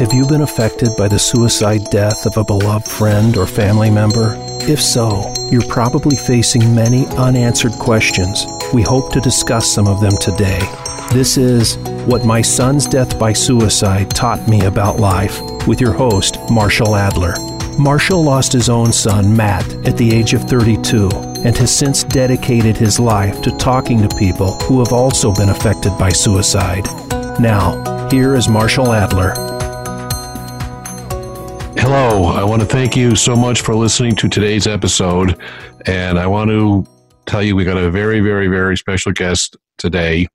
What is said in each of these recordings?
Have you been affected by the suicide death of a beloved friend or family member? If so, you're probably facing many unanswered questions. We hope to discuss some of them today. This is What My Son's Death by Suicide Taught Me About Life with your host, Marshall Adler. Marshall lost his own son, Matt, at the age of 32 and has since dedicated his life to talking to people who have also been affected by suicide. Now, here is Marshall Adler. Want to thank you so much for listening to today's episode. And I want to tell you we got a very, very, very special guest today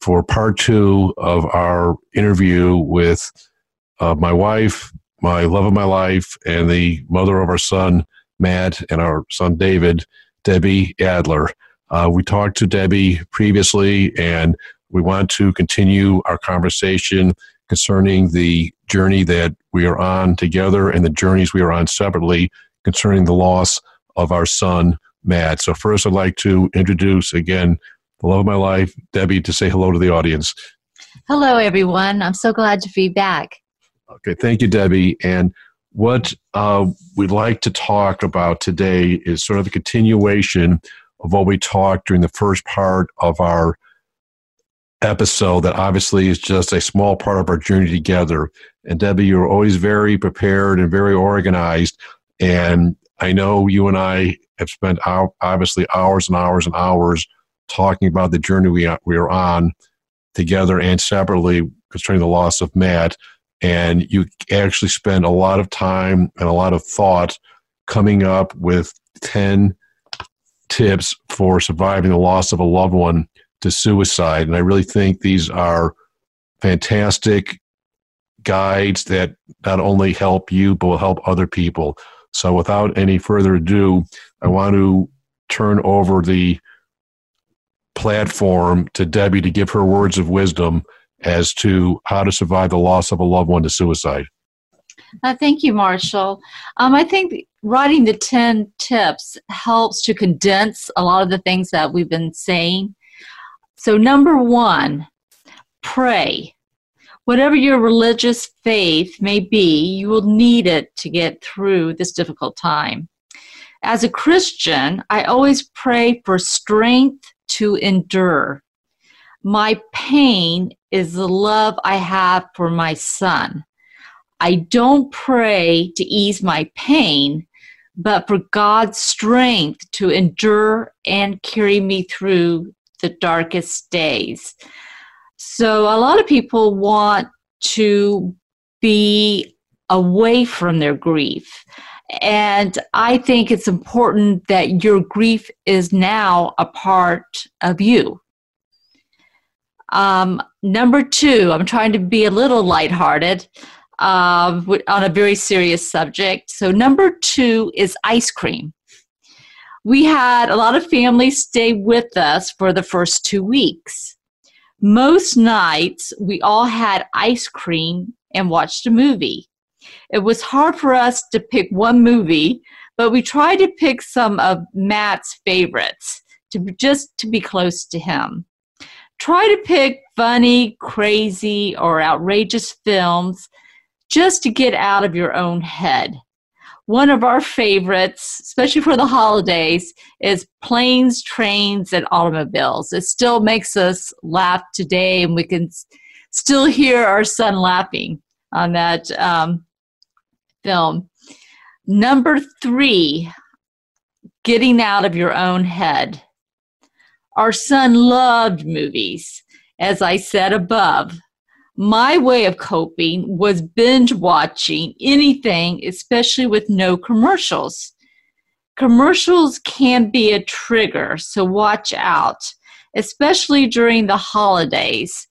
for part two of our interview with uh, my wife, my love of my life, and the mother of our son, Matt, and our son, David, Debbie Adler. Uh, we talked to Debbie previously, and we want to continue our conversation concerning the journey that we are on together and the journeys we are on separately concerning the loss of our son, Matt. So, first, I'd like to introduce again the love of my life, Debbie, to say hello to the audience. Hello, everyone. I'm so glad to be back. Okay, thank you, Debbie. And what uh, we'd like to talk about today is sort of a continuation of what we talked during the first part of our episode that obviously is just a small part of our journey together. And Debbie, you're always very prepared and very organized. And I know you and I have spent out, obviously hours and hours and hours talking about the journey we we are on together and separately concerning the loss of Matt. And you actually spend a lot of time and a lot of thought coming up with 10 tips for surviving the loss of a loved one to suicide. And I really think these are fantastic guides that not only help you, but will help other people. So without any further ado, I want to turn over the platform to Debbie to give her words of wisdom as to how to survive the loss of a loved one to suicide. Uh, thank you, Marshall. Um, I think writing the 10 tips helps to condense a lot of the things that we've been saying so, number one, pray. Whatever your religious faith may be, you will need it to get through this difficult time. As a Christian, I always pray for strength to endure. My pain is the love I have for my son. I don't pray to ease my pain, but for God's strength to endure and carry me through the darkest days. So a lot of people want to be away from their grief. And I think it's important that your grief is now a part of you. Um, number two, I'm trying to be a little lighthearted uh, on a very serious subject. So, number two is ice cream we had a lot of families stay with us for the first two weeks. Most nights, we all had ice cream and watched a movie. It was hard for us to pick one movie, but we tried to pick some of Matt's favorites to just to be close to him. Try to pick funny, crazy, or outrageous films just to get out of your own head one of our favorites, especially for the holidays, is planes, trains, and automobiles. It still makes us laugh today, and we can still hear our son laughing on that um, film. Number three, getting out of your own head. Our son loved movies, as I said above my way of coping was binge watching anything, especially with no commercials. Commercials can be a trigger, so watch out, especially during the holidays,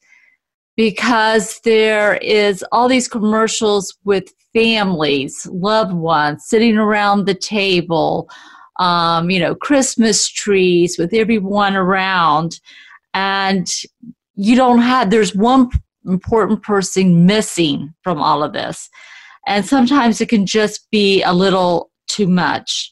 because there is all these commercials with families, loved ones sitting around the table, um, you know, Christmas trees with everyone around. And you don't have, there's one important person missing from all of this. And sometimes it can just be a little too much.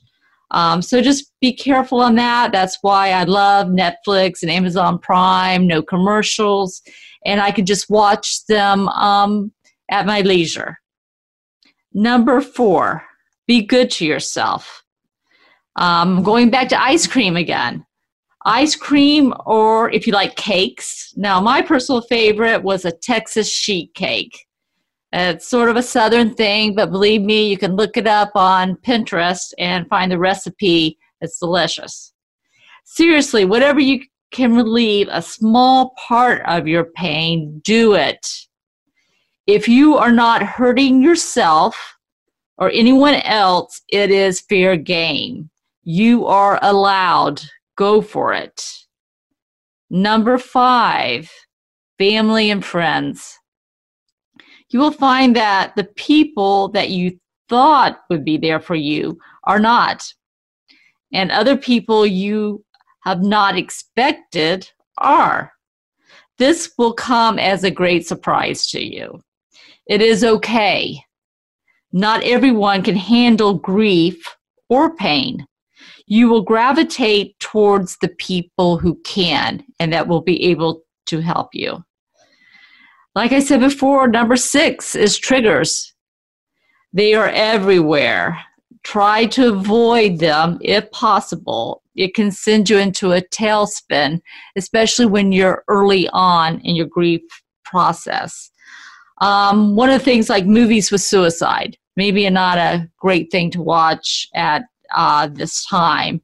Um, so just be careful on that. That's why I love Netflix and Amazon Prime, no commercials, and I can just watch them um, at my leisure. Number four, be good to yourself. Um, going back to ice cream again. Ice cream, or if you like cakes. Now, my personal favorite was a Texas sheet cake. Uh, it's sort of a southern thing, but believe me, you can look it up on Pinterest and find the recipe. It's delicious. Seriously, whatever you can relieve a small part of your pain, do it. If you are not hurting yourself or anyone else, it is fair game. You are allowed. Go for it. Number five, family and friends. You will find that the people that you thought would be there for you are not. And other people you have not expected are. This will come as a great surprise to you. It is okay. Not everyone can handle grief or pain you will gravitate towards the people who can and that will be able to help you. Like I said before, number six is triggers. They are everywhere. Try to avoid them if possible. It can send you into a tailspin, especially when you're early on in your grief process. Um, one of the things like movies with suicide, maybe not a great thing to watch at uh, this time.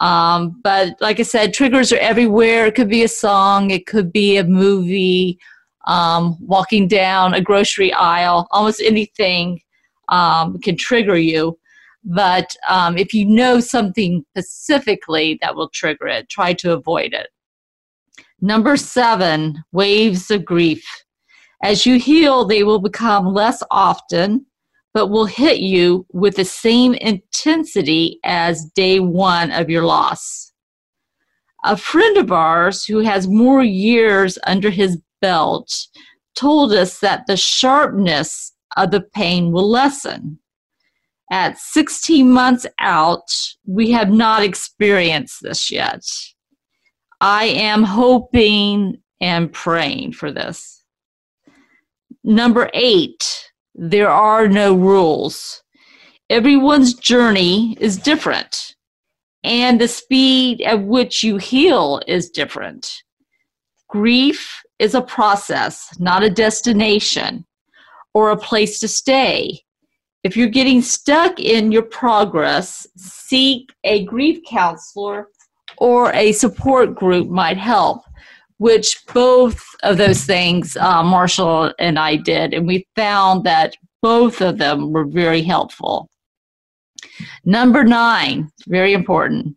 Um, but like I said, triggers are everywhere. It could be a song, it could be a movie, um, walking down a grocery aisle, almost anything um, can trigger you. But um, if you know something specifically that will trigger it, try to avoid it. Number seven, waves of grief. As you heal, they will become less often but will hit you with the same intensity as day one of your loss. A friend of ours who has more years under his belt told us that the sharpness of the pain will lessen. At 16 months out, we have not experienced this yet. I am hoping and praying for this. Number eight, there are no rules. Everyone's journey is different, and the speed at which you heal is different. Grief is a process, not a destination or a place to stay. If you're getting stuck in your progress, seek a grief counselor or a support group might help which both of those things uh, Marshall and I did, and we found that both of them were very helpful. Number nine, very important.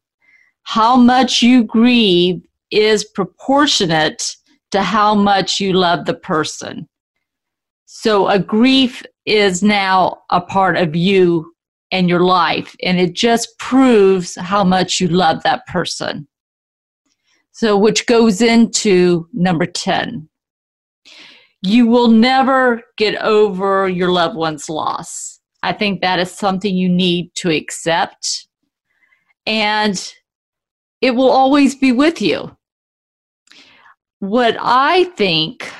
How much you grieve is proportionate to how much you love the person. So a grief is now a part of you and your life, and it just proves how much you love that person. So, which goes into number 10. You will never get over your loved one's loss. I think that is something you need to accept. And it will always be with you. What I think,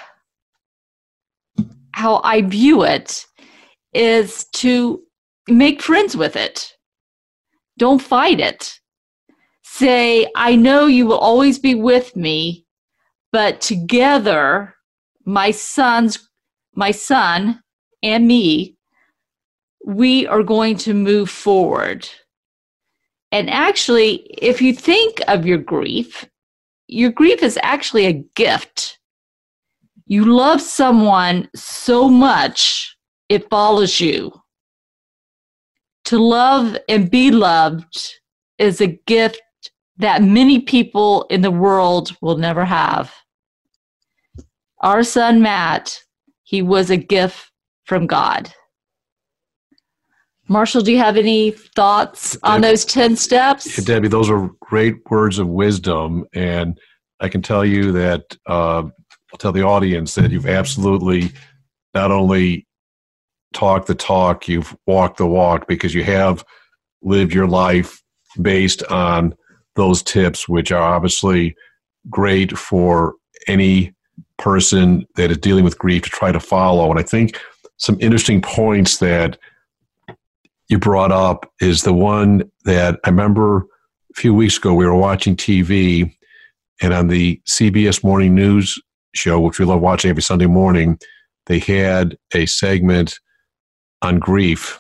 how I view it, is to make friends with it. Don't fight it say, I know you will always be with me, but together, my son's, my son and me, we are going to move forward. And actually, if you think of your grief, your grief is actually a gift. You love someone so much, it follows you. To love and be loved is a gift that many people in the world will never have. Our son Matt, he was a gift from God. Marshall, do you have any thoughts on those 10 steps? Yeah, Debbie, those are great words of wisdom. And I can tell you that, uh, I'll tell the audience that you've absolutely not only talked the talk, you've walked the walk because you have lived your life based on those tips, which are obviously great for any person that is dealing with grief to try to follow. And I think some interesting points that you brought up is the one that I remember a few weeks ago we were watching TV and on the CBS Morning News show, which we love watching every Sunday morning, they had a segment on grief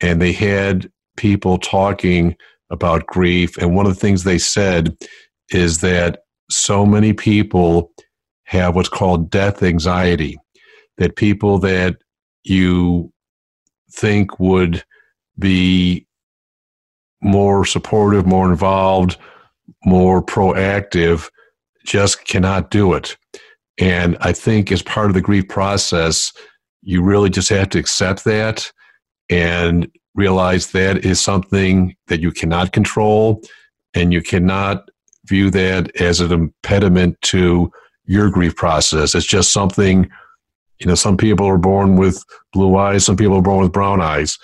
and they had people talking about grief. And one of the things they said is that so many people have what's called death anxiety, that people that you think would be more supportive, more involved, more proactive just cannot do it. And I think as part of the grief process, you really just have to accept that and realize that is something that you cannot control and you cannot view that as an impediment to your grief process. It's just something, you know, some people are born with blue eyes, some people are born with brown eyes.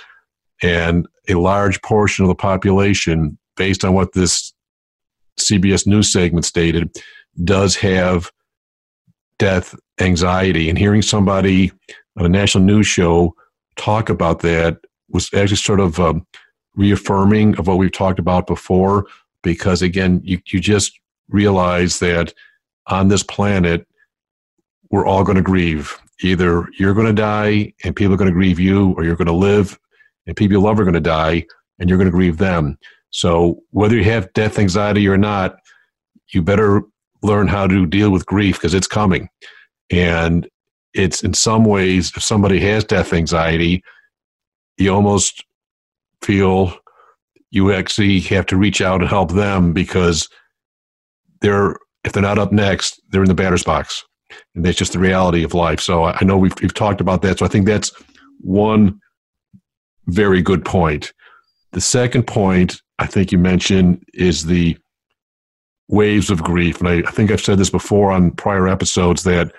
And a large portion of the population, based on what this CBS News segment stated, does have death anxiety. And hearing somebody on a national news show talk about that was actually sort of um, reaffirming of what we've talked about before. Because again, you, you just realize that on this planet, we're all going to grieve. Either you're going to die and people are going to grieve you, or you're going to live and people you love are going to die and you're going to grieve them. So whether you have death anxiety or not, you better learn how to deal with grief because it's coming. And it's in some ways, if somebody has death anxiety, you almost feel you actually have to reach out and help them because they're if they're not up next, they're in the batter's box. And that's just the reality of life. So I know we've, we've talked about that. So I think that's one very good point. The second point I think you mentioned is the waves of grief. And I, I, think I've said this before on prior episodes that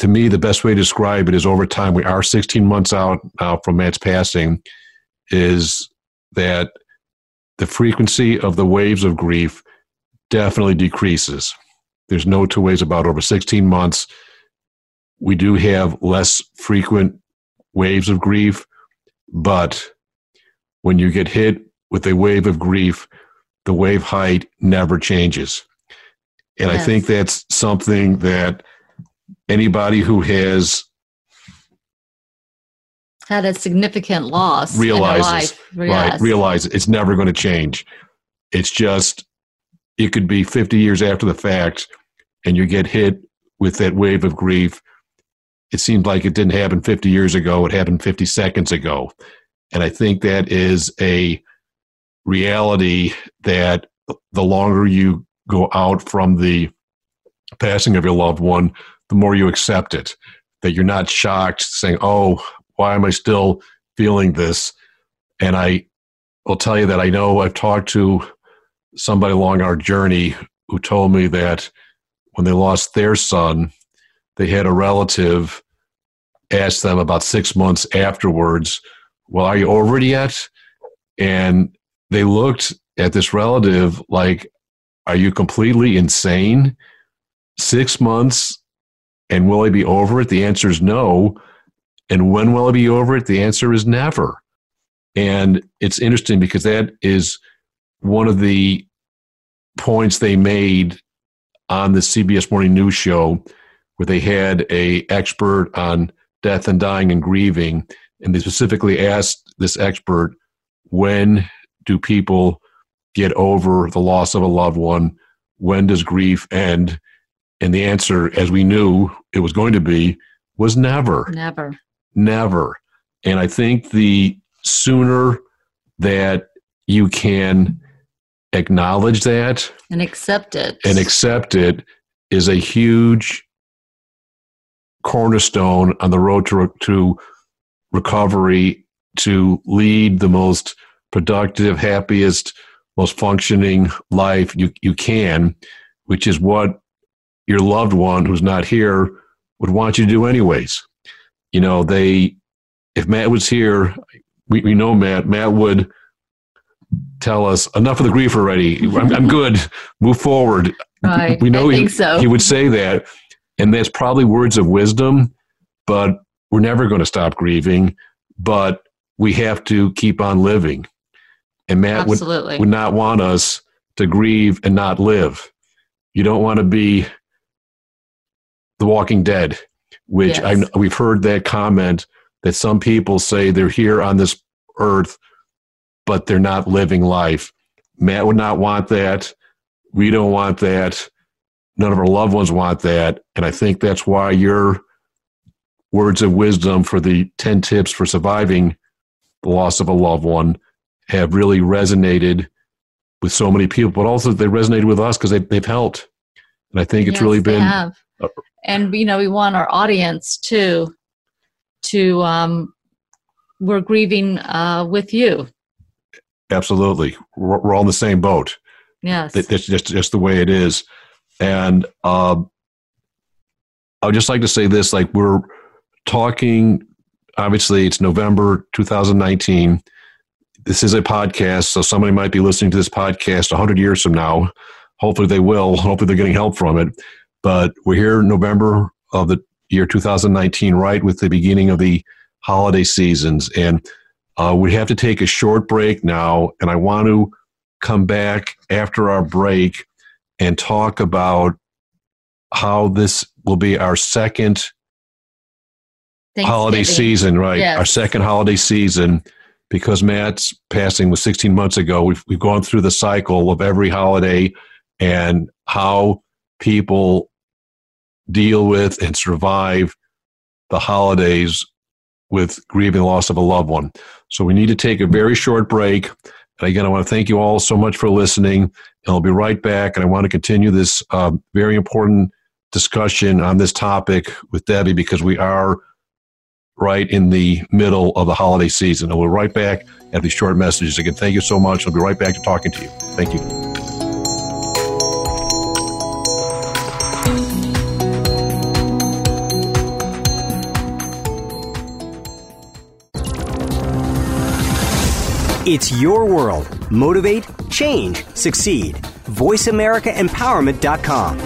to me, the best way to describe it is over time, we are 16 months out now from Matt's passing, is that the frequency of the waves of grief definitely decreases. There's no two ways about it. Over 16 months, we do have less frequent waves of grief, but when you get hit with a wave of grief, the wave height never changes. And yes. I think that's something that anybody who has had a significant loss realizes right realize it's never going to change. It's just it could be 50 years after the fact and you get hit with that wave of grief. It seems like it didn't happen 50 years ago it happened 50 seconds ago. And i think that is a reality that the longer you go out from the passing of your loved one, the more you accept it. That you're not shocked, saying, "Oh, why am I still feeling this?" And I will tell you that I know I've talked to somebody along our journey who told me that when they lost their son, they had a relative ask them about six months afterwards, "Well, are you over it yet?" And they looked at this relative like, Are you completely insane? Six months and will I be over it? The answer is no. And when will I be over it? The answer is never. And it's interesting because that is one of the points they made on the CBS Morning News show where they had a expert on death and dying and grieving and they specifically asked this expert when do people get over the loss of a loved one? When does grief end? And the answer, as we knew it was going to be, was never. Never. Never. And I think the sooner that you can acknowledge that and accept it and accept it is a huge cornerstone on the road to, to recovery to lead the most productive, happiest, most functioning life you, you can, which is what your loved one who's not here would want you to do anyways. You know, they, if Matt was here, we, we know Matt, Matt would tell us enough of the grief already. I'm, I'm good. Move forward. Right. We know he, so. he would say that. And that's probably words of wisdom, but we're never going to stop grieving. But we have to keep on living. And Matt would, would not want us to grieve and not live. You don't want to be the walking dead, which Yes. I, we've heard that comment that some people say they're here on this earth, but they're not living life. Matt would not want that. We don't want that. None of our loved ones want that. And I think that's why your words of wisdom for the 10 tips for surviving the loss of a loved one have really resonated with so many people, but also they resonated with us because they, they've helped. And I think it's Yes, really been have. And you know we want our audience too to um we're grieving uh with you absolutely, we're, we're all in the same boat. yes That's just, just the way it is. And uh, I would just like to say this like, we're talking, obviously, it's November 2019. This is a podcast, so somebody might be listening to this podcast 100 years from now. Hopefully, they will. Hopefully, they're getting help from it. But we're here in November of the year 2019, right with the beginning of the holiday seasons. And uh, we have to take a short break now. And I want to come back after our break and talk about how this will be our second holiday season, right? Yes. Our second holiday season, because Matt's passing was 16 months ago. We've, we've gone through the cycle of every holiday and how people deal with and survive the holidays with grieving the loss of a loved one. So we need to take a very short break. And again, I want to thank you all so much for listening. And I'll be right back. And I want to continue this uh, very important discussion on this topic with Debbie because we are right in the middle of the holiday season. And we'll be right back at these short messages. Again, thank you so much. I'll be right back to talking to you. Thank you. It's your world. Motivate, change, succeed. VoiceAmericaEmpowerment.com.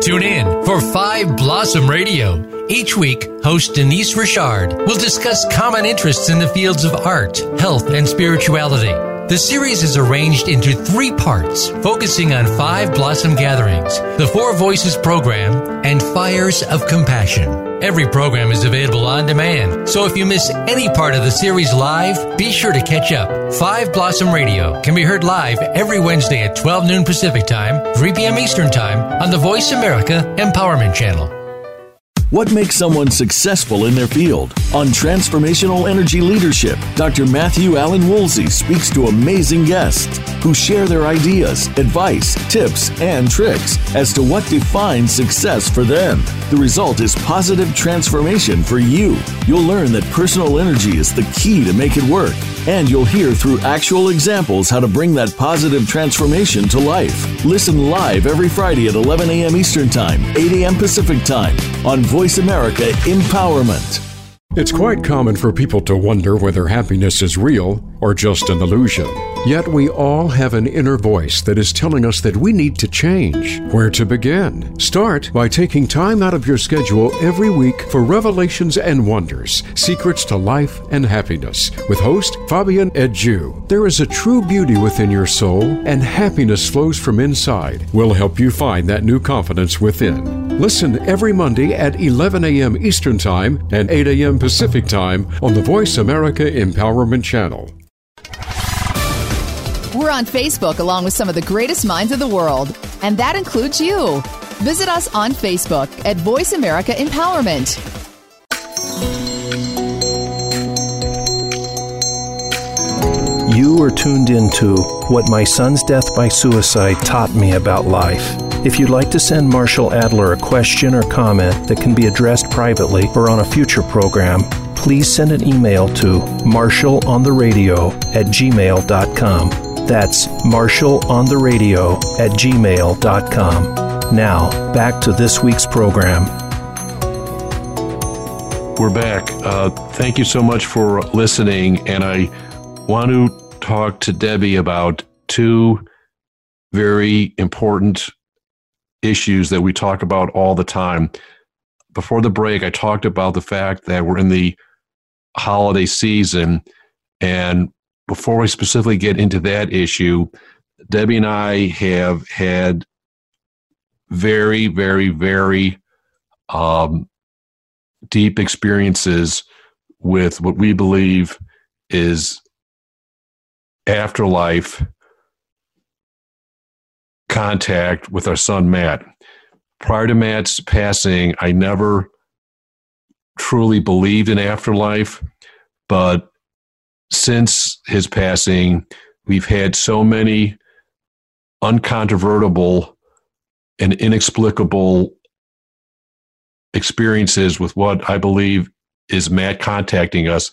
Tune in for Five Blossom Radio. Each week, host Denise Richard will discuss common interests in the fields of art, health, and spirituality. The series is arranged into three parts, focusing on five blossom gatherings, the Four Voices program, and Fires of Compassion. Every program is available on demand, so if you miss any part of the series live, be sure to catch up. Five Blossom Radio can be heard live every Wednesday at 12 noon Pacific Time, 3 p.m. Eastern Time on the Voice America Empowerment Channel. What makes someone successful in their field? On Transformational Energy Leadership, Dr. Matthew Allen Woolsey speaks to amazing guests who share their ideas, advice, tips, and tricks as to what defines success for them. The result is positive transformation for you. You'll learn that personal energy is the key to make it work, and you'll hear through actual examples how to bring that positive transformation to life. Listen live every Friday at 11 a.m. Eastern Time, 8 a.m. Pacific Time on Voice America Empowerment. It's quite common for people to wonder whether happiness is real or just an illusion. Yet we all have an inner voice that is telling us that we need to change. Where to begin? Start by taking time out of your schedule every week for Revelations and Wonders Secrets to Life and Happiness with host Fabian Edju. There is a true beauty within your soul, and happiness flows from inside. We'll help you find that new confidence within. Listen every Monday at 11 a.m. Eastern Time and 8 a.m. Pacific Time on the Voice America Empowerment Channel. We're on Facebook along with some of the greatest minds of the world, and that includes you. Visit us on Facebook at Voice America Empowerment. You are tuned into What My Son's Death by Suicide Taught Me About Life. If you'd like to send Marshall Adler a question or comment that can be addressed privately or on a future program, please send an email to marshallontheradio at gmail.com. That's marshallontheradio at gmail.com. Now, back to this week's program. We're back. Uh, thank you so much for listening. And I want to talk to Debbie about two very important issues that we talk about all the time. Before the break, I talked about the fact that we're in the holiday season. And before we specifically get into that issue, Debbie and I have had very, very, very um, deep experiences with what we believe is afterlife contact with our son Matt. Prior to Matt's passing, I never truly believed in afterlife, but since his passing, we've had so many uncontrovertible and inexplicable experiences with what I believe is Matt contacting us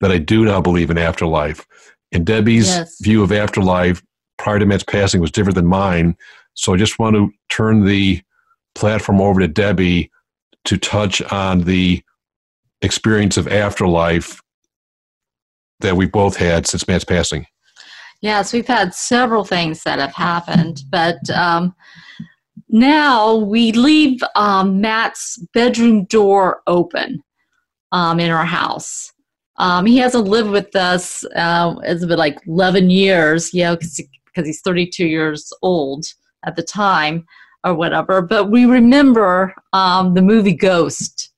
that I do now believe in afterlife. And Debbie's yes. view of afterlife prior to Matt's passing was different than mine. So I just want to turn the platform over to Debbie to touch on the experience of afterlife that we both had since Matt's passing. Yes, we've had several things that have happened, but um, now we leave um, Matt's bedroom door open um, in our house. Um, he hasn't lived with us uh, it's been like 11 years, you know, because he's 32 years old at the time or whatever. But we remember um, the movie Ghost.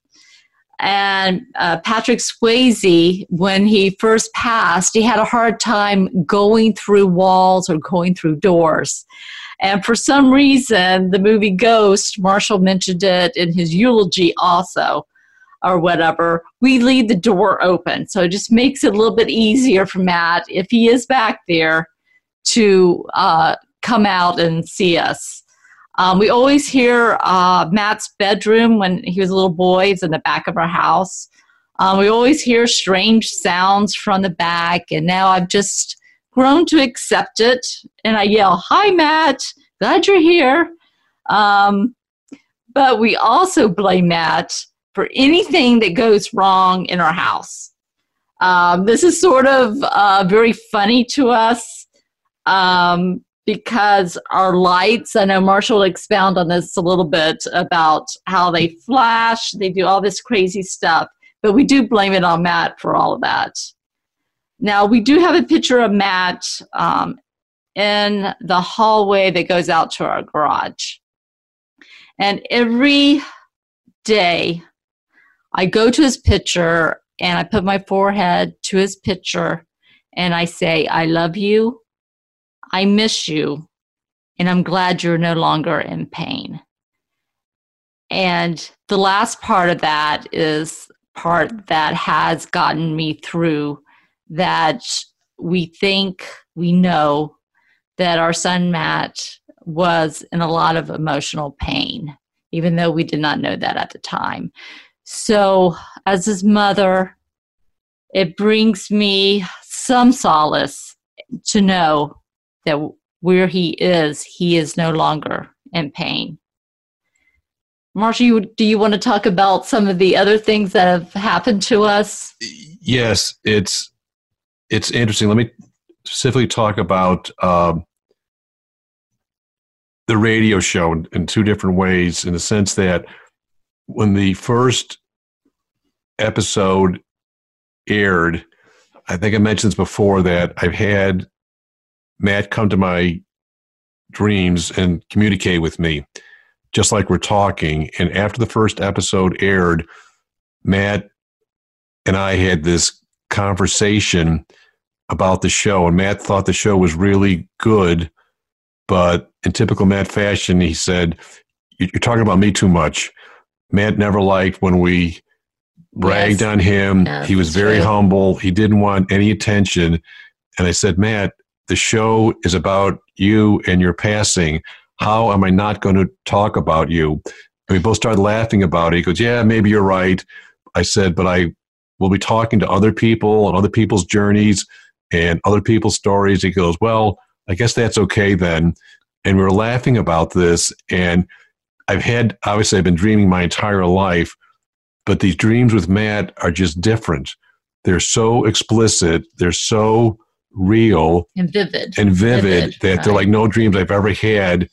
And uh, Patrick Swayze, when he first passed, he had a hard time going through walls or going through doors. And for some reason, the movie Ghost, Marshall mentioned it in his eulogy also, or whatever, we leave the door open. So it just makes it a little bit easier for Matt, if he is back there, to uh, come out and see us. Um, we always hear uh, Matt's bedroom when he was a little boy. It's in the back of our house. Um, we always hear strange sounds from the back, and now I've just grown to accept it. And I yell, Hi, Matt. Glad you're here. Um, but we also blame Matt for anything that goes wrong in our house. Um, this is sort of uh, very funny to us um, because our lights, I know Marshall will expound on this a little bit about how they flash, they do all this crazy stuff, but we do blame it on Matt for all of that. Now, we do have a picture of Matt um, in the hallway that goes out to our garage. And every day, I go to his picture and I put my forehead to his picture and I say, I love you, I miss you, and I'm glad you're no longer in pain. And the last part of that is part that has gotten me through that we think we know that our son Matt was in a lot of emotional pain, even though we did not know that at the time. So, as his mother, it brings me some solace to know that where he is, he is no longer in pain. Marshall, do you want to talk about some of the other things that have happened to us? Yes, it's it's interesting. Let me specifically talk about um, the radio show in, in two different ways, in the sense that when the first episode aired, I think I mentioned this before that I've had Matt come to my dreams and communicate with me, just like we're talking. And after the first episode aired, Matt and I had this conversation about the show, and Matt thought the show was really good. But in typical Matt fashion, he said, You're talking about me too much. Matt never liked when we bragged yes. on him. Yes, he was very true. humble. He didn't want any attention. And I said, Matt, the show is about you and your passing. How am I not going to talk about you? And we both started laughing about it. He goes, Yeah, maybe you're right. I said, But I will be talking to other people and other people's journeys and other people's stories. He goes, Well, I guess that's okay then. And we were laughing about this. And I've had, obviously, I've been dreaming my entire life, but these dreams with Matt are just different. They're so explicit, they're so real and vivid, and vivid, vivid that right. they're like no dreams I've ever had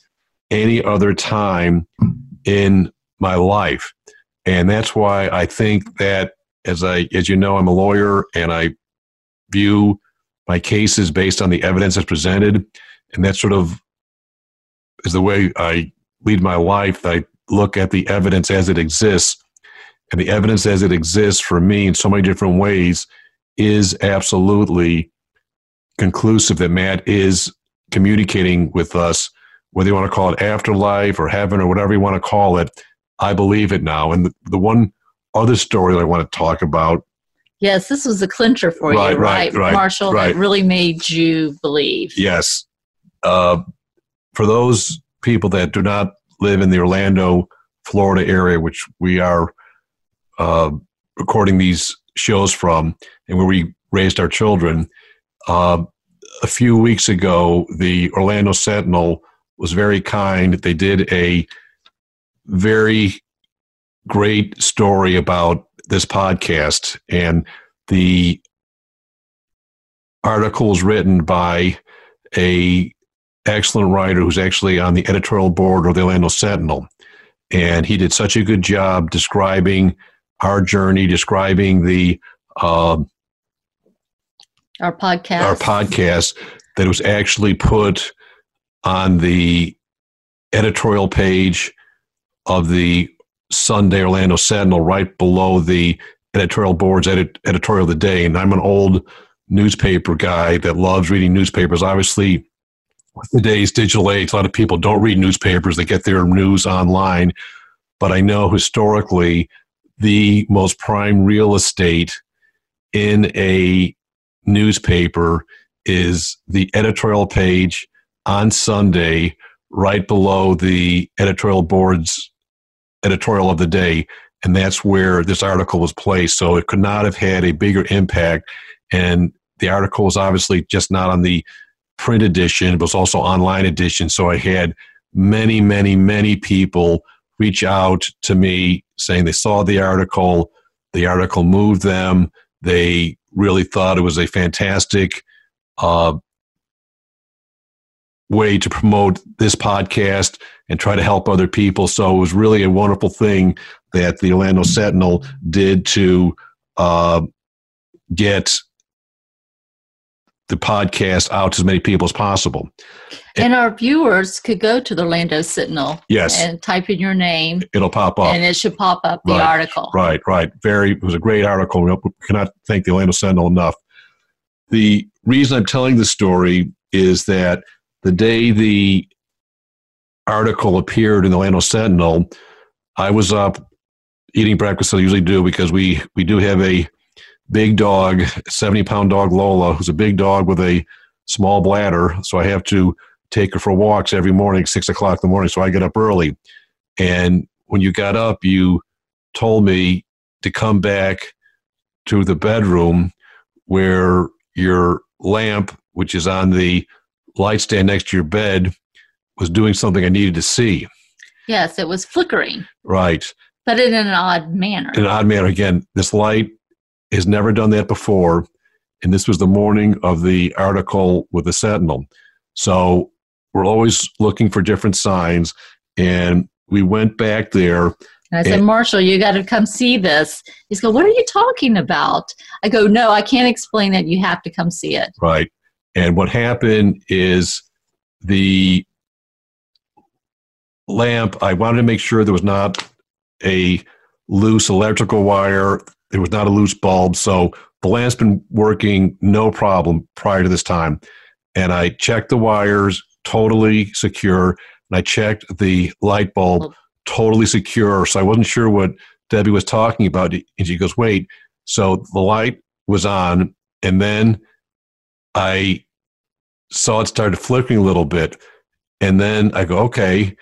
any other time in my life. And that's why I think that as I, as you know, I'm a lawyer and I view my cases based on the evidence that's presented, and that sort of is the way I lead my life. I look at the evidence as it exists, and the evidence as it exists for me in so many different ways is absolutely conclusive that Matt is communicating with us, whether you want to call it afterlife or heaven or whatever you want to call it. I believe it now. And the, the one other story that I want to talk about. Yes, this was a clincher for Right, you, right, right, Marshall? right. That really made you believe. Yes. Uh, for those people that do not live in the Orlando, Florida area, which we are uh, recording these shows from and where we raised our children, uh, a few weeks ago, the Orlando Sentinel was very kind. They did a very great story about this podcast, and the article was written by a excellent writer who's actually on the editorial board of the Orlando Sentinel, and he did such a good job describing our journey, describing the uh, Our podcast. our podcast that was actually put on the editorial page of the Sunday Orlando Sentinel, right below the editorial board's edit- editorial of the day. And I'm an old newspaper guy that loves reading newspapers. Obviously, with today's digital age, a lot of people don't read newspapers; they get their news online. But I know historically, the most prime real estate in a newspaper is the editorial page on Sunday, right below the editorial board's editorial of the day. And that's where this article was placed. So it could not have had a bigger impact. And the article was obviously just not on the print edition, it was also online edition. So I had many, many, many people reach out to me saying they saw the article, the article moved them, they really thought it was a fantastic uh, way to promote this podcast and try to help other people. So it was really a wonderful thing that the Orlando Sentinel did to uh, get the podcast out to as many people as possible. and our viewers could go to the Orlando Sentinel Yes, and type in your name, it'll pop up. and it should pop up the Right, article. Right, right. Very, it was a great article. We cannot thank the Orlando Sentinel enough. The reason I'm telling this story is that the day the article appeared in the Orlando Sentinel, I was up eating breakfast. as I usually do because we we do have a big dog, 70 pound dog Lola, who's a big dog with a small bladder. So I have to take her for walks every morning, six o'clock in the morning. So I get up early. And when you got up, you told me to come back to the bedroom where your lamp, which is on the light stand next to your bed, was doing something I needed to see. Yes, it was flickering, Right. but in an odd manner. In an odd manner. Again, this light has never done that before. And this was the morning of the article with the Sentinel. So we're always looking for different signs. And we went back there. And I said, And- Marshall, you got to come see this. He's go, what are you talking about? I go, no, I can't explain it. You have to come see it. Right. And what happened is the lamp, I wanted to make sure there was not a loose electrical wire, there was not a loose bulb. So the lamp's been working no problem prior to this time. And I checked the wires, totally secure. And I checked the light bulb, oh. totally secure. So I wasn't sure what Debbie was talking about. And she goes, wait. So the light was on. And then I saw it started flickering a little bit. And then I go, okay.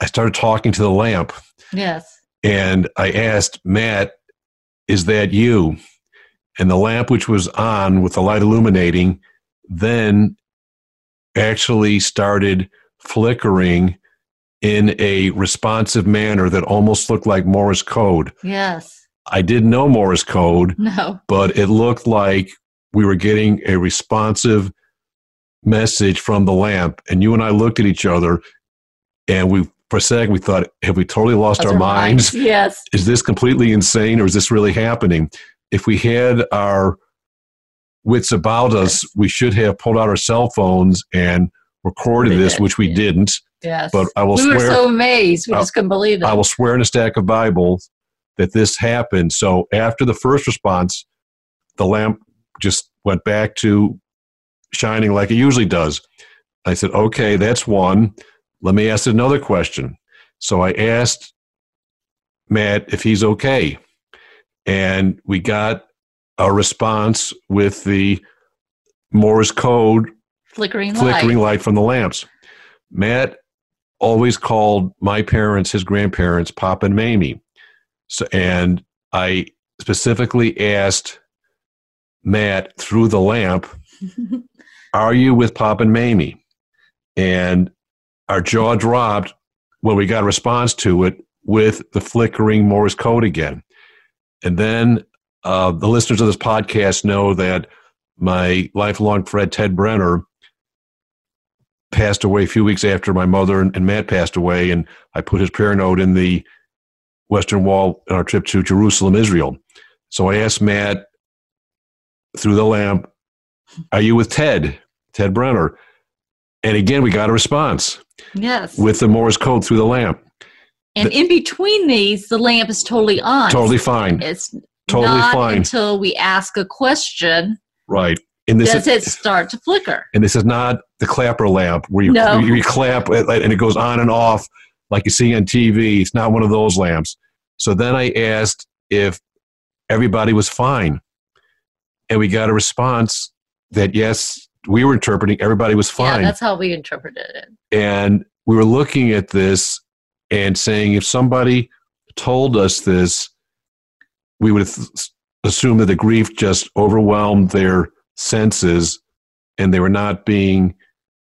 I started talking to the lamp Yes. and I asked Matt, is that you? And the lamp, which was on with the light illuminating, then actually started flickering in a responsive manner that almost looked like Morse code. Yes. I didn't know Morse code, No. but it looked like we were getting a responsive message from the lamp. And you and I looked at each other and we for a second we thought, have we totally lost our minds? Yes. Is this completely insane or is this really happening? If we had our wits about us, we should have pulled out our cell phones and recorded We this, did, which we yeah. didn't. Yes. But I will swear. we were so amazed. We just couldn't believe it. I will swear in a stack of Bibles that this happened. So after the first response, the lamp just went back to shining like it usually does. I said, okay, that's one. Let me ask another question. So I asked Matt if he's okay. And we got a response with the Morse code flickering, flickering light. light from the lamps. Matt always called my parents, his grandparents, Pop and Mamie. So, and I specifically asked Matt through the lamp, "Are you with Pop and Mamie?" And our jaw dropped when we got a response to it with the flickering Morse code again. And then uh, the listeners of this podcast know that my lifelong friend Ted Brenner passed away a few weeks after my mother and, and Matt passed away, and I put his prayer note in the Western Wall on our trip to Jerusalem, Israel. So I asked Matt through the lamp, "Are you with Ted, Ted Brenner?" And again, we got a response Yes. with the Morse code through the lamp. and in between these, the lamp is totally on. Totally fine, It's totally not fine, until we ask a question right? And this does is it start to flicker. and this is not the clapper lamp where you, No. you, you clap and it goes on and off like you see on TV. It's not one of those lamps. So then I asked if everybody was fine. And we got a response that yes, we were interpreting everybody was fine. Yeah, that's how we interpreted it. and we were looking at this and saying if somebody told us this, we would assume that the grief just overwhelmed their senses and they were not being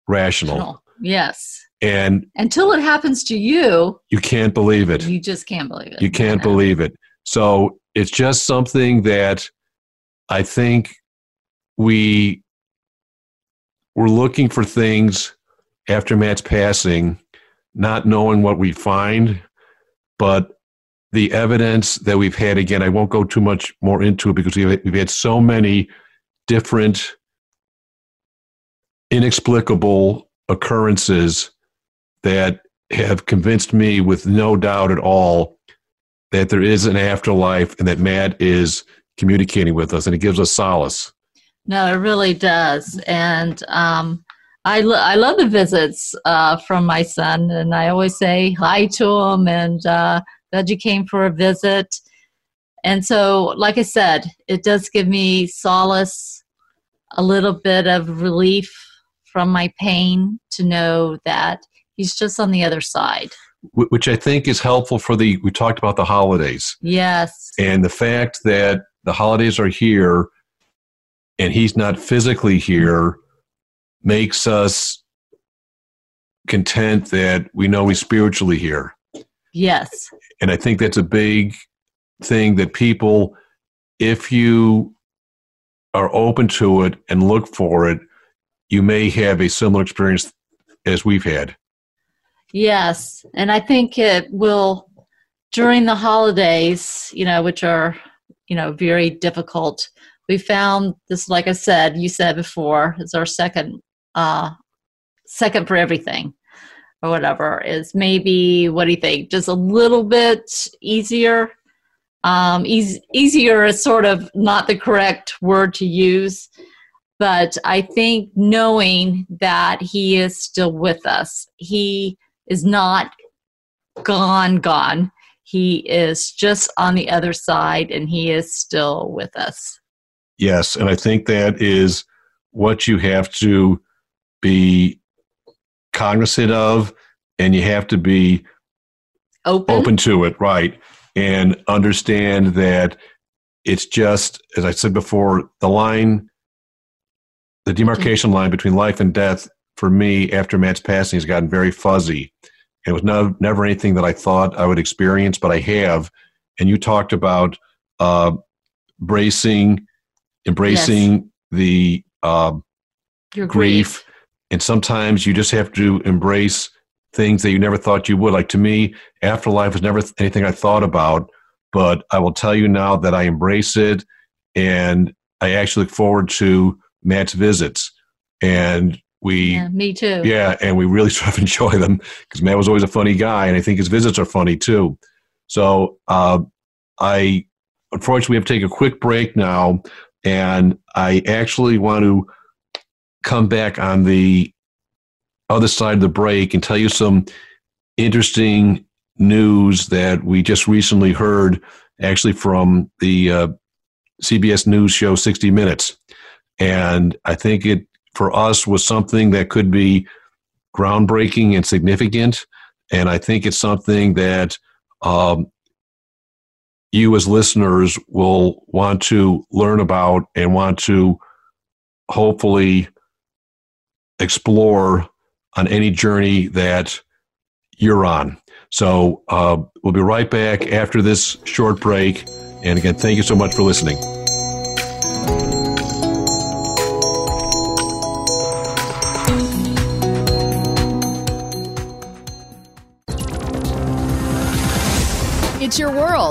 rational. Yes. And Until it happens to you, you can't believe it. you just can't believe it. You can't No. believe it. So it's just something that I think we were looking for things after Matt's passing, not knowing what we find, but the evidence that we've had again, I won't go too much more into it because we've, had so many different inexplicable occurrences that have convinced me with no doubt at all that there is an afterlife and that Matt is communicating with us and it gives us solace. No, it really does. And um, I, lo- I love the visits uh, from my son, and I always say hi to him and uh, glad you came for a visit. And so, like I said, it does give me solace, a little bit of relief from my pain to know that he's just on the other side. Which I think is helpful for the, we talked about the holidays Yes. and the fact that the holidays are here and he's not physically here makes us content that we know he's spiritually here. Yes. And I think that's a big thing that people, if you are open to it and look for it, you may have a similar experience as we've had. Yes, and I think it will during the holidays, you know, which are, you know, very difficult. We found this, like I said, you said before, is our second, uh, second for everything, or whatever. Is maybe what do you think? Just a little bit easier. Um, eas- easier is sort of not the correct word to use, but I think knowing that he is still with us, he is not gone, gone. He is just on the other side and he is still with us. Yes, and I think that is what you have to be cognizant of, and you have to be Open. open to it, right? And understand that it's just, as I said before, the line, the demarcation line between life and death for me after Matt's passing has gotten very fuzzy. It was no, never anything that I thought I would experience, but I have. And you talked about uh, bracing, embracing the uh, Your grief, and sometimes you just have to embrace things that you never thought you would. Like to me, afterlife was never anything I thought about, but I will tell you now that I embrace it and I actually look forward to Matt's visits. And we, Yeah, me too. yeah, and we really sort of enjoy them because Matt was always a funny guy, and I think his visits are funny too. So uh, I unfortunately have to take a quick break now, and I actually want to come back on the other side of the break and tell you some interesting news that we just recently heard, actually from the uh, CBS News show 60 Minutes, and I think it for us was something that could be groundbreaking and significant. And I think it's something that um, you as listeners will want to learn about and want to hopefully explore on any journey that you're on. So uh, we'll be right back after this short break. And again, thank you so much for listening.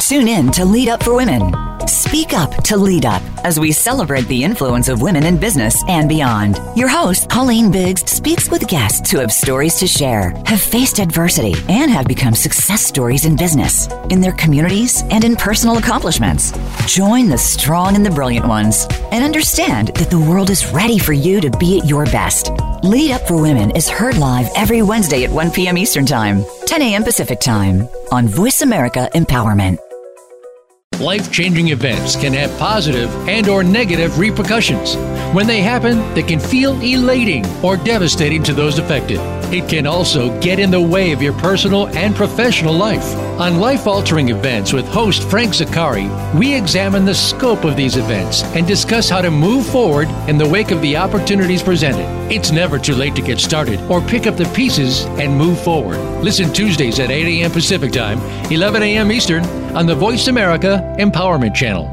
Tune in to Lead Up for Women. Speak up to lead up as we celebrate the influence of women in business and beyond. Your host, Colleen Biggs, speaks with guests who have stories to share, have faced adversity, and have become success stories in business, in their communities, and in personal accomplishments. Join the strong and the brilliant ones and understand that the world is ready for you to be at your best. Lead Up for Women is heard live every Wednesday at 1 p.m. Eastern Time, 10 a.m. Pacific Time on Voice America Empowerment. Life-changing events can have positive and or negative repercussions. When they happen, they can feel elating or devastating to those affected. It can also get in the way of your personal and professional life. On life-altering events with host Frank Zakari, we examine the scope of these events and discuss how to move forward in the wake of the opportunities presented. It's never too late to get started or pick up the pieces and move forward. Listen Tuesdays at 8 a.m. Pacific Time, 11 a.m. Eastern on the Voice America Empowerment Channel.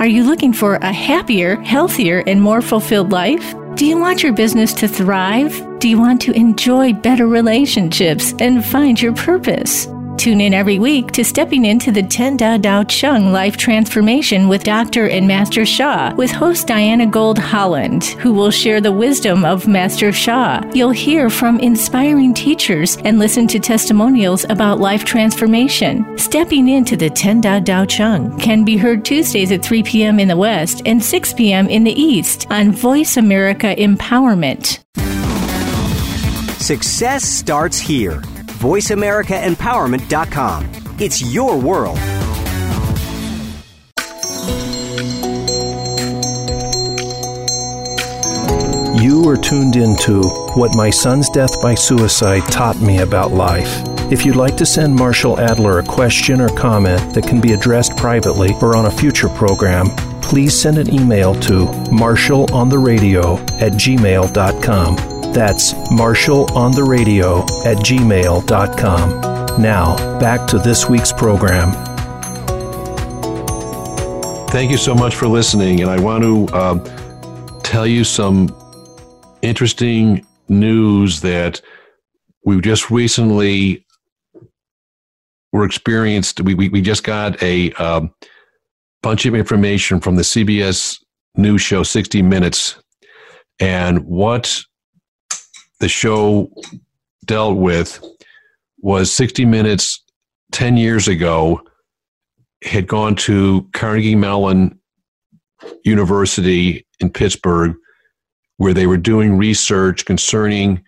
Are you looking for a happier, healthier, and more fulfilled life? Do you want your business to thrive? Do you want to enjoy better relationships and find your purpose? Tune in every week to Stepping into the Ten Da Dao Chung Life Transformation with Dr. and Master Sha with host Diana Gold Holland, who will share the wisdom of Master Sha. You'll hear from inspiring teachers and listen to testimonials about life transformation. Stepping into the Ten Da Dao Chung can be heard Tuesdays at 3 p.m. in the West and 6 p.m. in the East on Voice America Empowerment. Success starts here. VoiceAmericaEmpowerment.com. It's your world. You are tuned into What My Son's Death by Suicide Taught Me About Life. If you'd like to send Marshall Adler a question or comment that can be addressed privately or on a future program, please send an email to marshallontheradio at gmail.com. That's marshallontheradio at gmail.com. Now, back to this week's program. Thank you so much for listening. And I want to uh, tell you some interesting news that we just recently were experienced. We, we, we just got a um, bunch of information from the CBS News show 60 Minutes. And what the show dealt with was 60 Minutes 10 years ago had gone to Carnegie Mellon University in Pittsburgh, where they were doing research concerning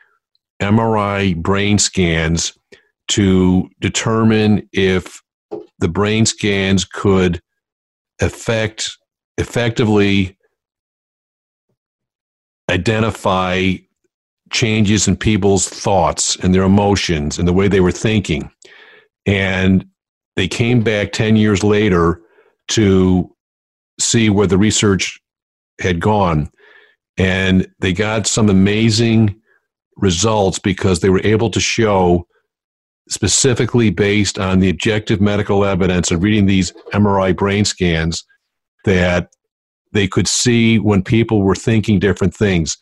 MRI brain scans to determine if the brain scans could affect effectively identify changes in people's thoughts and their emotions and the way they were thinking. And they came back 10 years later to see where the research had gone. And they got some amazing results because they were able to show, specifically based on the objective medical evidence of reading these MRI brain scans, that they could see when people were thinking different things.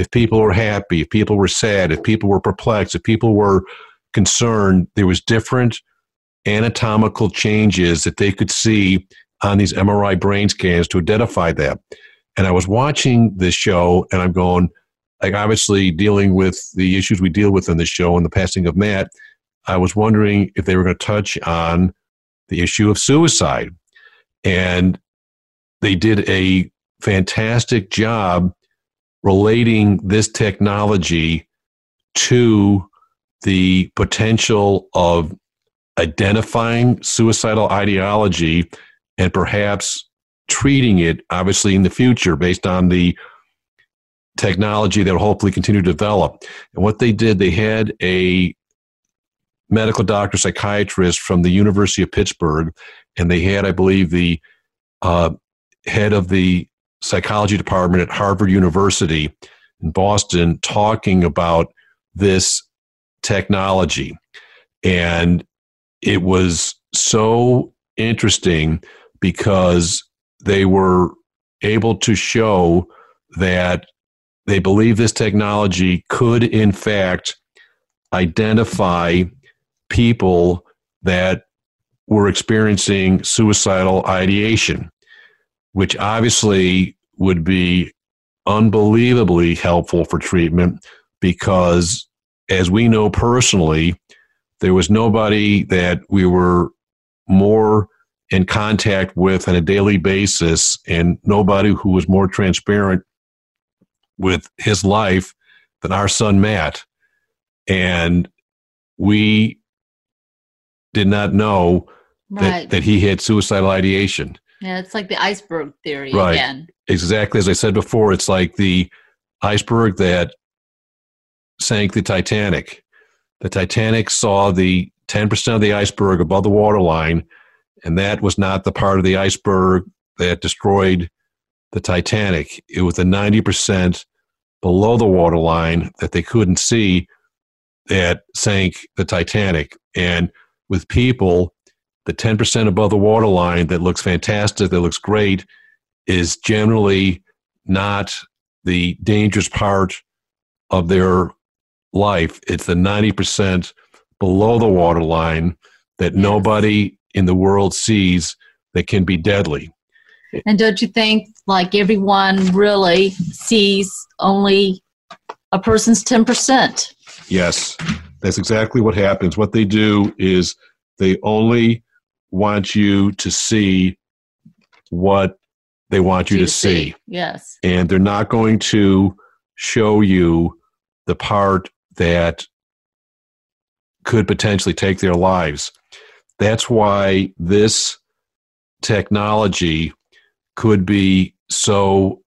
If people were happy, if people were sad, if people were perplexed, if people were concerned, there was different anatomical changes that they could see on these MRI brain scans to identify that. And I was watching this show and I'm going, like obviously dealing with the issues we deal with in this show and the passing of Matt, I was wondering if they were going to touch on the issue of suicide. And they did a fantastic job relating this technology to the potential of identifying suicidal ideology and perhaps treating it, obviously, in the future based on the technology that will hopefully continue to develop. And what they did, they had a medical doctor psychiatrist from the University of Pittsburgh, and they had, I believe, the uh, head of the psychology department at Harvard University in Boston talking about this technology. And it was so interesting because they were able to show that they believe this technology could, in fact, identify people that were experiencing suicidal ideation, which obviously would be unbelievably helpful for treatment because, as we know personally, there was nobody that we were more in contact with on a daily basis and nobody who was more transparent with his life than our son Matt. And we did not know right. that, that he had suicidal ideation. Yeah, it's like the iceberg theory right. again. Exactly. As I said before, it's like the iceberg that sank the Titanic. The Titanic saw the 10% of the iceberg above the waterline, and that was not the part of the iceberg that destroyed the Titanic. It was the 90% below the waterline that they couldn't see that sank the Titanic. And with people, the 10% above the waterline that looks fantastic, that looks great, is generally not the dangerous part of their life. It's the 90% below the waterline that nobody in the world sees that can be deadly. And don't you think, like everyone really sees only a person's 10%? Yes, that's exactly what happens. What they do is they only want you to see what they want you to, to see. see. Yes. And they're not going to show you the part that could potentially take their lives. That's why this technology could be so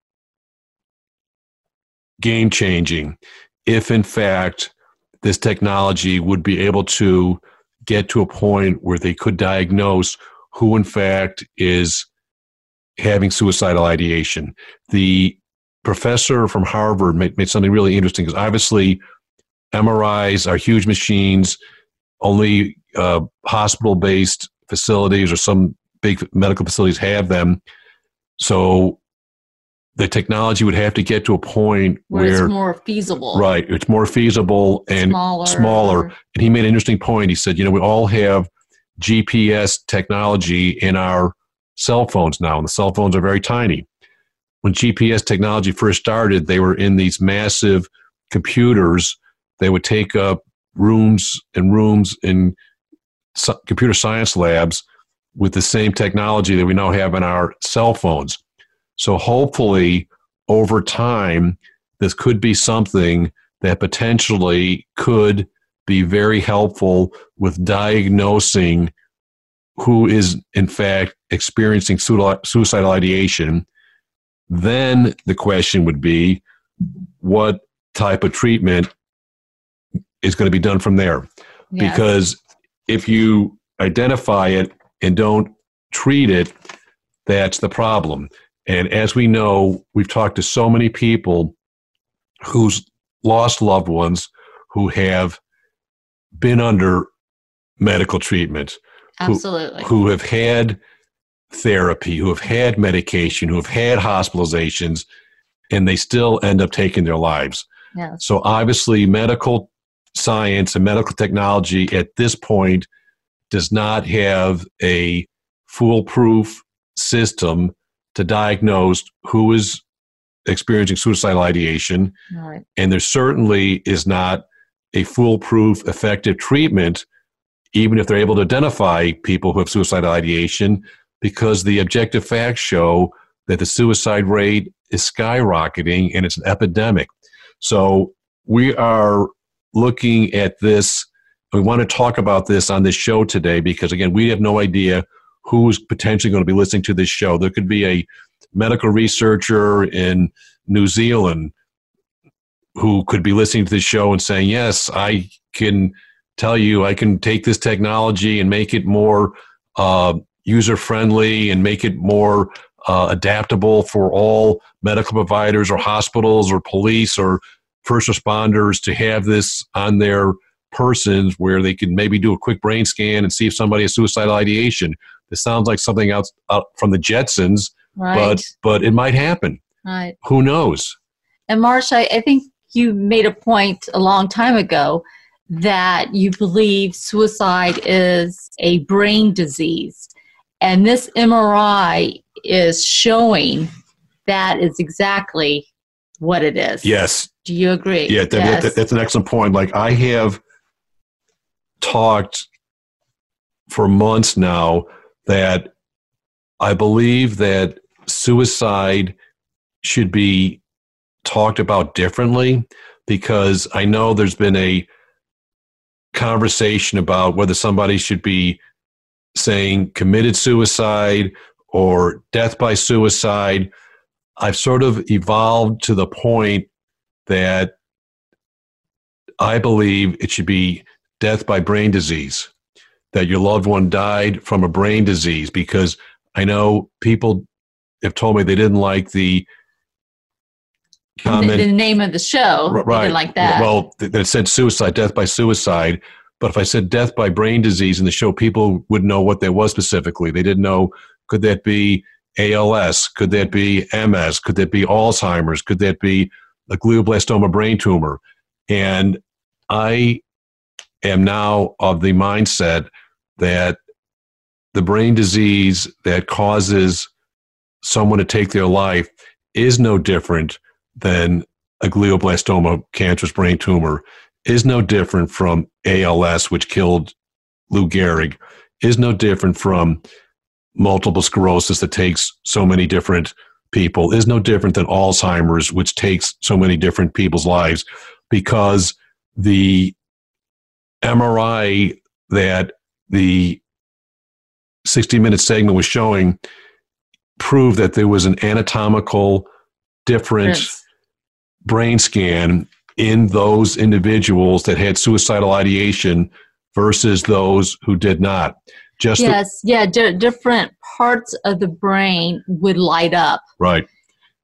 game changing if, in fact, this technology would be able to get to a point where they could diagnose who, in fact, is having suicidal ideation. The professor from Harvard made, made something really interesting because obviously MRIs are huge machines. Only uh, hospital based facilities or some big medical facilities have them. So the technology would have to get to a point where, where it's more feasible. Right. It's more feasible and smaller. smaller. And he made an interesting point. He said, you know, we all have GPS technology in our cell phones now, and the cell phones are very tiny. When GPS technology first started, they were in these massive computers. They would take up rooms and rooms in computer science labs with the same technology that we now have in our cell phones. So hopefully, over time, this could be something that potentially could be very helpful with diagnosing who is in fact experiencing suicidal ideation. Then the question would be what type of treatment is going to be done from there? Yes. Because if you identify it and don't treat it, that's the problem. And as we know, we've talked to so many people who's lost loved ones who have been under medical treatment. Absolutely. Who, who have had therapy, who have had medication, who have had hospitalizations, and they still end up taking their lives. Yeah. So obviously, medical science and medical technology at this point does not have a foolproof system to diagnose who is experiencing suicidal ideation. Right. And there certainly is not a foolproof, effective treatment, even if they're able to identify people who have suicidal ideation, because the objective facts show that the suicide rate is skyrocketing and it's an epidemic. So we are looking at this. We want to talk about this on this show today because, again, we have no idea who's potentially going to be listening to this show. There could be a medical researcher in New Zealand who could be listening to this show and saying, Yes, I can tell you, I can take this technology and make it more uh, user friendly and make it more uh, adaptable for all medical providers or hospitals or police or first responders to have this on their persons where they can maybe do a quick brain scan and see if somebody has suicidal ideation. This sounds like something else out from the Jetsons, Right. but but it might happen. right. Who knows? And Marshall, I, I think you made a point a long time ago that you believe suicide is a brain disease. And this MRI is showing that is exactly what it is. Yes, Do you agree? Yeah, that, Yes. that- that's an excellent point. Like I have talked for months now that I believe that suicide should be talked about differently because I know there's been a conversation about whether somebody should be saying committed suicide or death by suicide. I've sort of evolved to the point that I believe it should be death by brain disease, that your loved one died from a brain disease, because I know people have told me they didn't like the the, comment. the name of the show, right. like that. Well, th- it said suicide, death by suicide. But if I said death by brain disease in the show, people would know what that was specifically. They didn't know could that be ALS? Could that be MS? Could that be Alzheimer's? Could that be a glioblastoma brain tumor? And I am now of the mindset that the brain disease that causes someone to take their life is no different than a glioblastoma cancerous brain tumor is no different from ALS, which killed Lou Gehrig, is no different from multiple sclerosis that takes so many different people, is no different than Alzheimer's, which takes so many different people's lives, because the MRI that the 60 minute segment was showing proved that there was an anatomical different Yes. brain scan in those individuals that had suicidal ideation versus those who did not. Just the- yes, yeah, di- different parts of the brain would light up. right.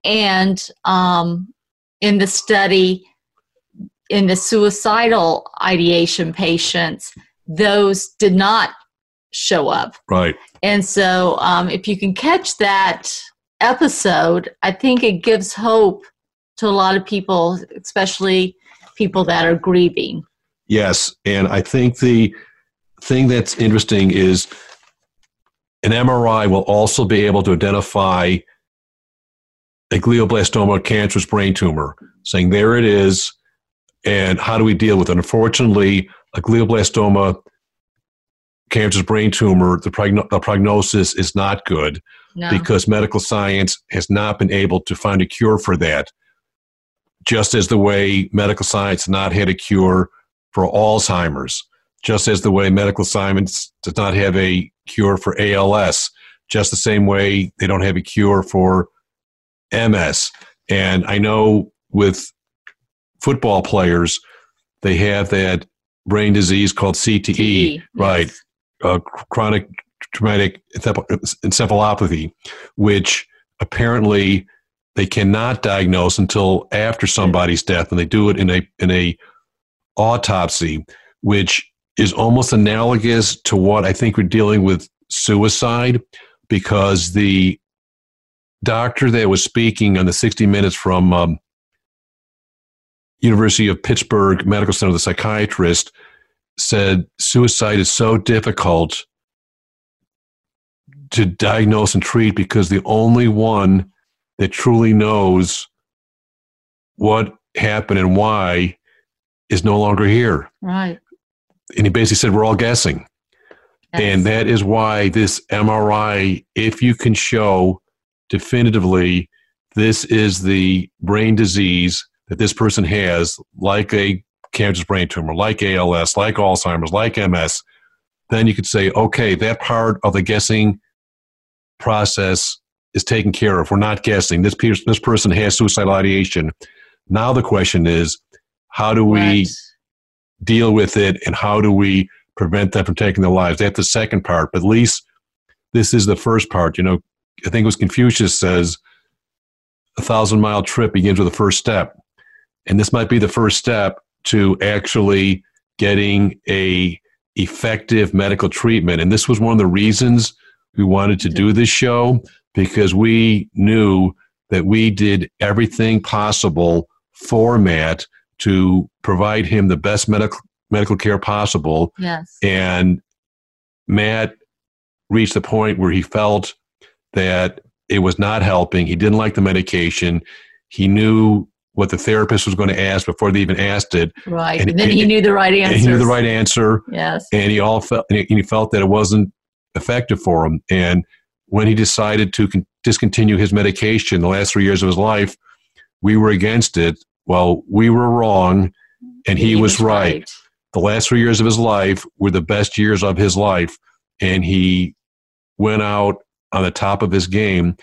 And um, in the study, in the suicidal ideation patients, those did not show up. Right. And so, um, if you can catch that episode, I think it gives hope to a lot of people, especially people that are grieving. Yes, and I think the thing that's interesting is an MRI will also be able to identify a glioblastoma cancerous brain tumor, saying there it is, and how do we deal with it? Unfortunately, a glioblastoma cancerous brain tumor, the, progno- the prognosis is not good No. because medical science has not been able to find a cure for that. Just as the way medical science has not had a cure for Alzheimer's, just as the way medical science does not have a cure for ALS, just the same way they don't have a cure for MS. And I know with football players, they have that brain disease called CTE, TE, right? yes. uh, chronic traumatic encephalopathy, which apparently they cannot diagnose until after somebody's death, and they do it in a in a autopsy, which is almost analogous to what I think we're dealing with suicide, because the doctor that was speaking on the 60 Minutes from um, University of Pittsburgh Medical Center, the psychiatrist, said suicide is so difficult to diagnose and treat because the only one that truly knows what happened and why is no longer here. Right. And he basically said, We're all guessing. Yes. And that is why this MRI, if you can show definitively this is the brain disease that this person has, like a cancerous brain tumor, like ALS, like Alzheimer's, like MS, then you could say, okay, that part of the guessing process is taken care of. We're not guessing. This, pe- this person has suicidal ideation. Now the question is, how do we right. deal with it and how do we prevent them from taking their lives? That's the second part, but at least this is the first part. You know, I think it was Confucius says, a thousand mile trip begins with the first step. And this might be the first step to actually getting a effective medical treatment. And this was one of the reasons we wanted to do this show because we knew that we did everything possible for Matt to provide him the best medical medical care possible. Yes. And Matt reached the point where he felt that it was not helping. He didn't like the medication. He knew what the therapist was going to ask before they even asked it. Right. And, and then he knew the right answer. He knew the right answer. Yes. And he all felt and he felt that it wasn't effective for him. And when he decided to con- discontinue his medication the last three years of his life, we were against it. Well, we were wrong, and he, he was, was right. right. The last three years of his life were the best years of his life, and he went out on the top of his game.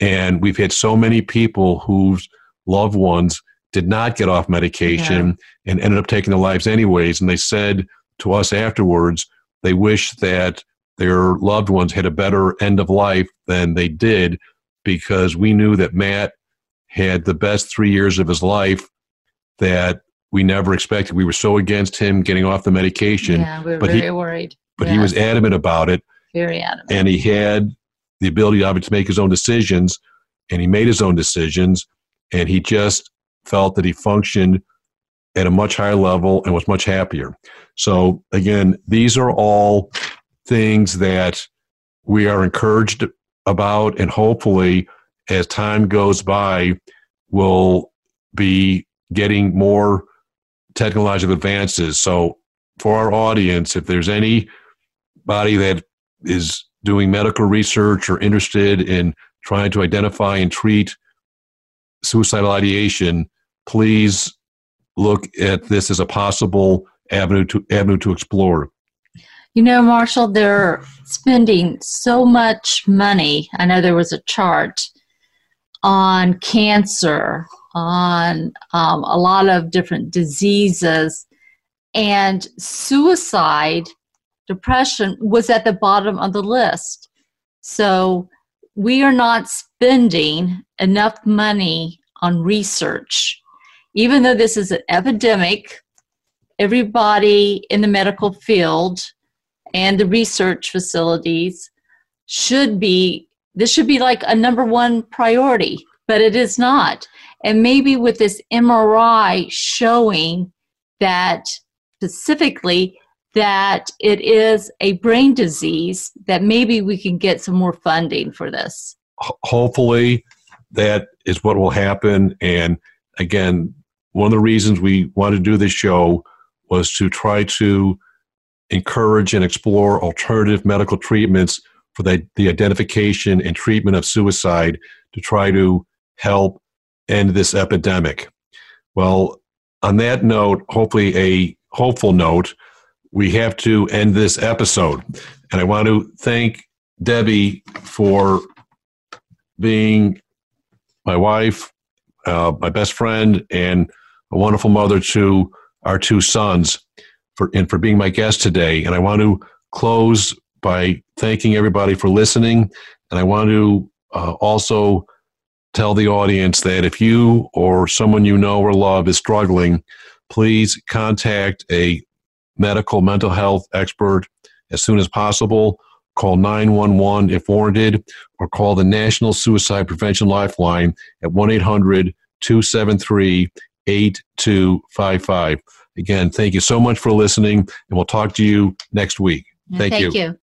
And we've had so many people whose loved ones did not get off medication yeah. and ended up taking their lives anyways. And they said to us afterwards, they wish that their loved ones had a better end of life than they did because we knew that Matt had the best three years of his life that we never expected. We were so against him getting off the medication. Yeah, we were but very he, worried. But he was adamant about it. Very adamant. And he had the ability, obviously, to make his own decisions, and he made his own decisions, and he just felt that he functioned at a much higher level and was much happier. So, again, these are all things that we are encouraged about, and hopefully, as time goes by, we'll be getting more technological advances. So, for our audience, if there's anybody that is doing medical research or interested in trying to identify and treat suicidal ideation, please look at this as a possible avenue to avenue to explore. You know, Marshall, they're spending so much money. I know there was a chart on cancer, on um, a lot of different diseases, and suicide depression was at the bottom of the list. So we are not spending enough money on research. Even though this is an epidemic, everybody in the medical field and the research facilities should be, this should be like a number one priority, but it is not. And maybe with this MRI showing that specifically that it is a brain disease that maybe we can get some more funding for this. Hopefully that is what will happen. And again one of the reasons we wanted to do this show was to try to encourage and explore alternative medical treatments for the, the identification and treatment of suicide to try to help end this epidemic. Well on that note hopefully a hopeful note we have to end this episode. And I want to thank Debbie for being my wife, uh, my best friend, and a wonderful mother to our two sons for and for being my guest today. And I want to close by thanking everybody for listening. And I want to uh, also tell the audience that if you or someone you know or love is struggling, please contact a medical mental health expert as soon as possible, Call 911 if warranted, or call the National Suicide Prevention Lifeline at 1 800 273 8255. Again, thank you so much for listening, and we'll talk to you next week. Thank, Thank you.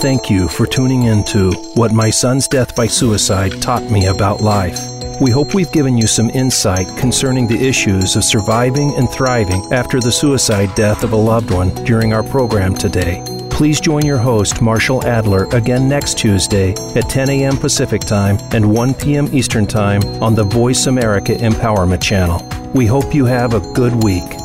Thank you for tuning in to What My Son's Death by Suicide Taught Me About Life. We hope we've given you some insight concerning the issues of surviving and thriving after the suicide death of a loved one during our program today. Please join your host, Marshall Adler, again next Tuesday at 10 a.m. Pacific Time and 1 p.m. Eastern Time on the Voice America Empowerment Channel. We hope you have a good week.